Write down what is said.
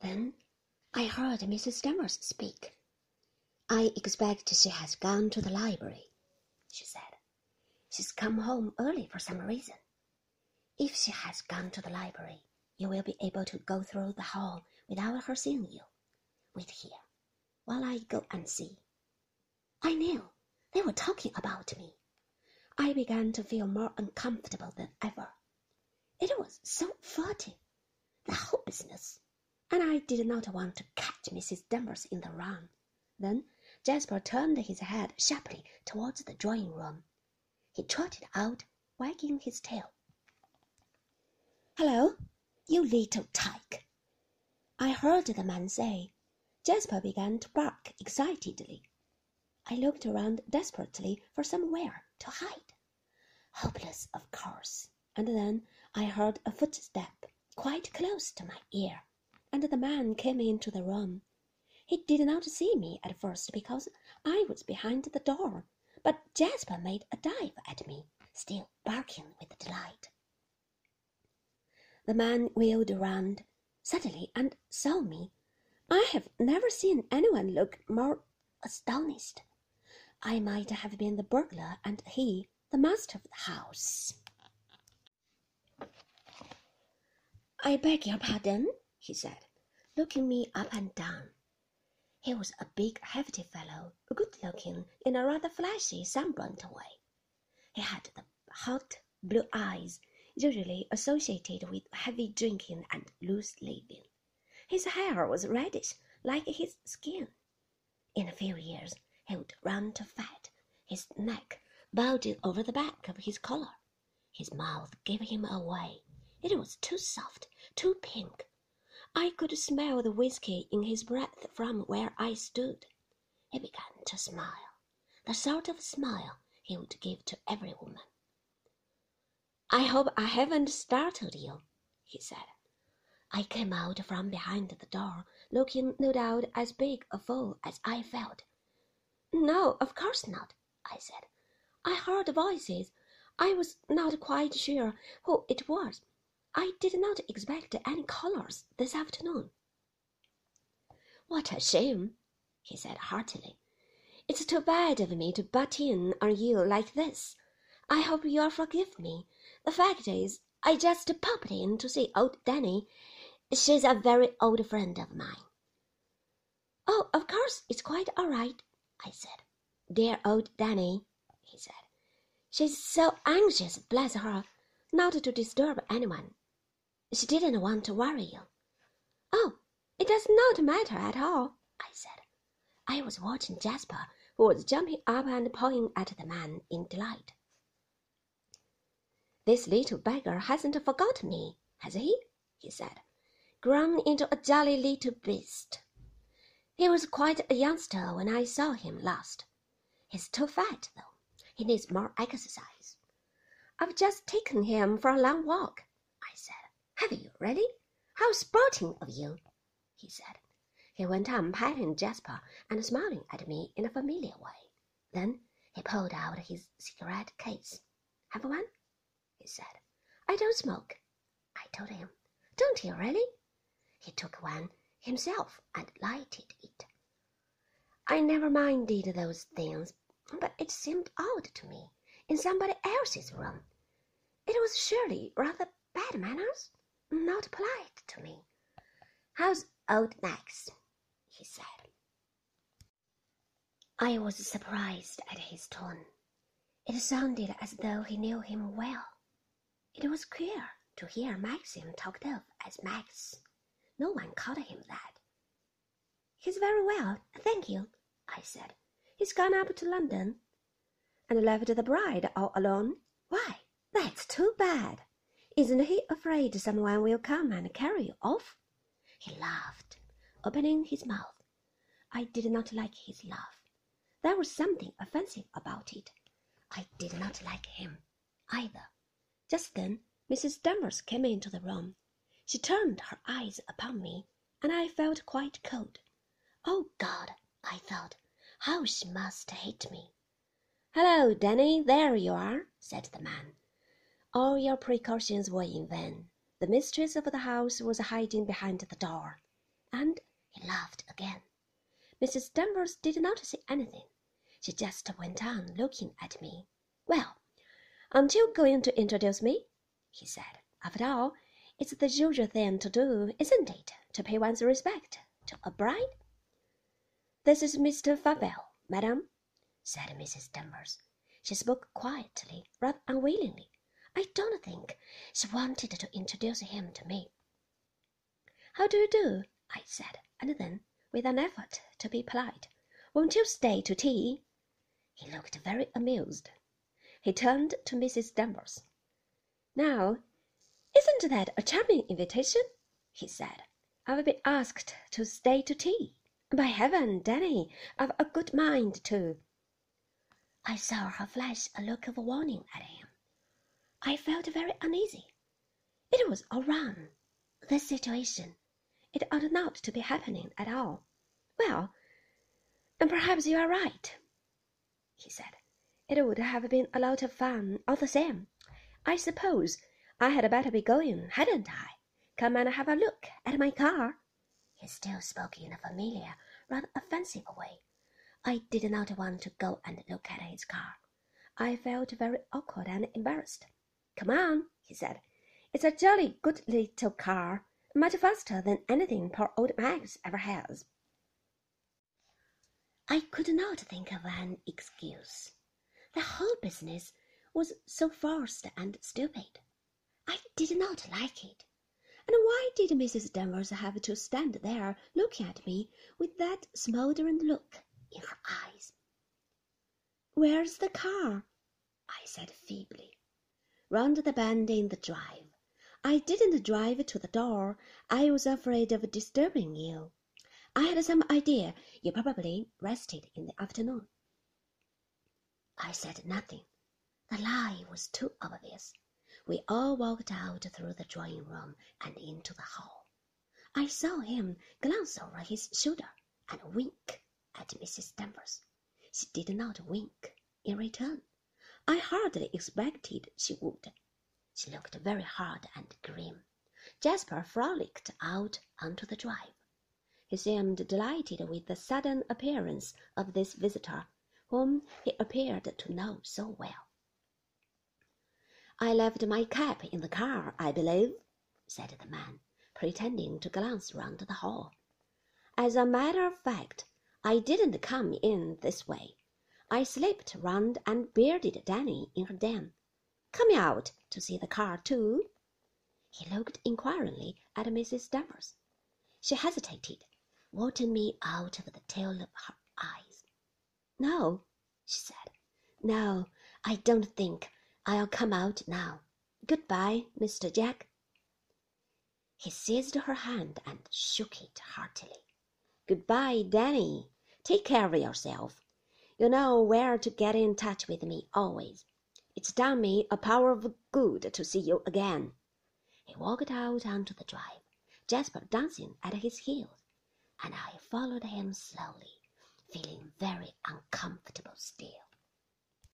Then I heard Mrs. Danvers speak. I expect she has gone to the library, she said. She's come home early for some reason. If she has gone to the library, you will be able to go through the hall without her seeing you. Wait here while I go and see. I knew they were talking about me. I began to feel more uncomfortable than ever. It was so furtive, the whole business, and I did not want to catch Mrs. Danvers in the wrong. Then Jasper turned his head sharply towards the drawing room. He trotted out, wagging his tail. Hello, you little tyke, I heard the man say. Jasper began to bark excitedly. I looked around desperately for somewhere to hide. Hopeless, of course. And then I heard a footstep quite close to my ear, and the man came into the room. He did not see me at first because I was behind the door, but Jasper made a dive at me, still barking with delight. The man wheeled around suddenly and saw me. I have never seen anyone look more astonished. I might have been the burglar and he the master of the house. I beg your pardon, he said, looking me up and down. He was a big, hefty fellow, good looking in a rather flashy, sunburnt way. He had the hot blue eyes usually associated with heavy drinking and loose living. His hair was reddish, like his skin. In a few years, he would run to fat, his neck bulging over the back of his collar. His mouth gave him away. It was too soft, too pink. I could smell the whiskey in his breath from where I stood. He began to smile, the sort of smile he would give to every woman. I hope I haven't startled you, he said. I came out from behind the door, looking no doubt as big a fool as I felt. No, of course not, I said. I heard voices. I was not quite sure who it was. I did not expect any callers this afternoon. What a shame, he said heartily. It's too bad of me to butt in on you like this. I hope you'll forgive me. The fact is, I just popped in to see old Danny She's a very old friend of mine. Oh, of course, it's quite all right, I said. Dear old Danny, he said. She's so anxious, bless her, not to disturb anyone. She didn't want to worry you. Oh, it does not matter at all, I said. I was watching Jasper, who was jumping up and pawing at the man in delight. This little beggar hasn't forgotten me, has he? he said grown into a jolly little beast. He was quite a youngster when I saw him last. He's too fat, though. He needs more exercise. I've just taken him for a long walk. Have you really? How sporting of you, he said. He went on patting Jasper and smiling at me in a familiar way. Then he pulled out his cigarette case. Have one? he said. I don't smoke, I told him. Don't you really? He took one himself and lighted it. I never minded those things, but it seemed odd to me in somebody else's room. It was surely rather bad manners, not polite to me. How's old Max? he said. I was surprised at his tone. It sounded as though he knew him well. It was queer to hear Maxim talked of as Max. No one called him that. He's very well, thank you, I said. He's gone up to London. And left the bride all alone? Why, that's too bad. Isn't he afraid someone will come and carry you off? He laughed, opening his mouth. I did not like his laugh. There was something offensive about it. I did not like him either. Just then Mrs. Danvers came into the room. She turned her eyes upon me, and I felt quite cold. Oh God, I thought, how she must hate me. Hello, Danny, there you are, said the man. All your precautions were in vain. The mistress of the house was hiding behind the door. and he laughed again. Mrs. Danvers did not say anything. She just went on looking at me. Well, aren't you going to introduce me? he said. After all, it's the usual thing to do, isn't it, to pay one's respect to a bride? This is Mr. Favell, madam, said Mrs. Danvers. She spoke quietly, rather unwillingly. I don't think she wanted to introduce him to me. How do you do? I said, and then, with an effort to be polite, won't you stay to tea? He looked very amused. He turned to Mrs. Danvers. Now, isn't that a charming invitation? he said. I'll be asked to stay to tea. By heaven, Danny, I've a good mind to. I saw her flash a look of warning at him. I felt very uneasy. It was all wrong. This situation. It ought not to be happening at all. Well, and perhaps you are right, he said. It would have been a lot of fun all the same. I suppose I had better be going, hadn't I? Come and have a look at my car. He still spoke in a familiar, rather offensive way. I did not want to go and look at his car. I felt very awkward and embarrassed. Come on, he said. It's a jolly good little car, much faster than anything poor old Max ever has. I could not think of an excuse. The whole business was so forced and stupid. I did not like it. And why did Mrs. Danvers have to stand there looking at me with that smoldering look in her eyes? Where's the car? I said feebly round the bend in the drive. I didn't drive to the door. I was afraid of disturbing you. I had some idea you probably rested in the afternoon. I said nothing. The lie was too obvious. We all walked out through the drawing room and into the hall. I saw him glance over his shoulder and wink at Mrs. Danvers. She did not wink in return. I hardly expected she would. She looked very hard and grim. Jasper frolicked out onto the drive. He seemed delighted with the sudden appearance of this visitor, whom he appeared to know so well. I left my cap in the car, I believe, said the man, pretending to glance round the hall. As a matter of fact, I didn't come in this way. I slipped round and bearded Danny in her den. Coming out to see the car, too? He looked inquiringly at Mrs. Danvers. She hesitated, watching me out of the tail of her eyes. No, she said. No, I don't think I'll come out now. Good-bye, Mr. Jack. He seized her hand and shook it heartily. Good-bye, Danny. Take care of yourself. You know where to get in touch with me always. It's done me a power of good to see you again. He walked out onto the drive, Jasper dancing at his heels, and I followed him slowly, feeling very uncomfortable still.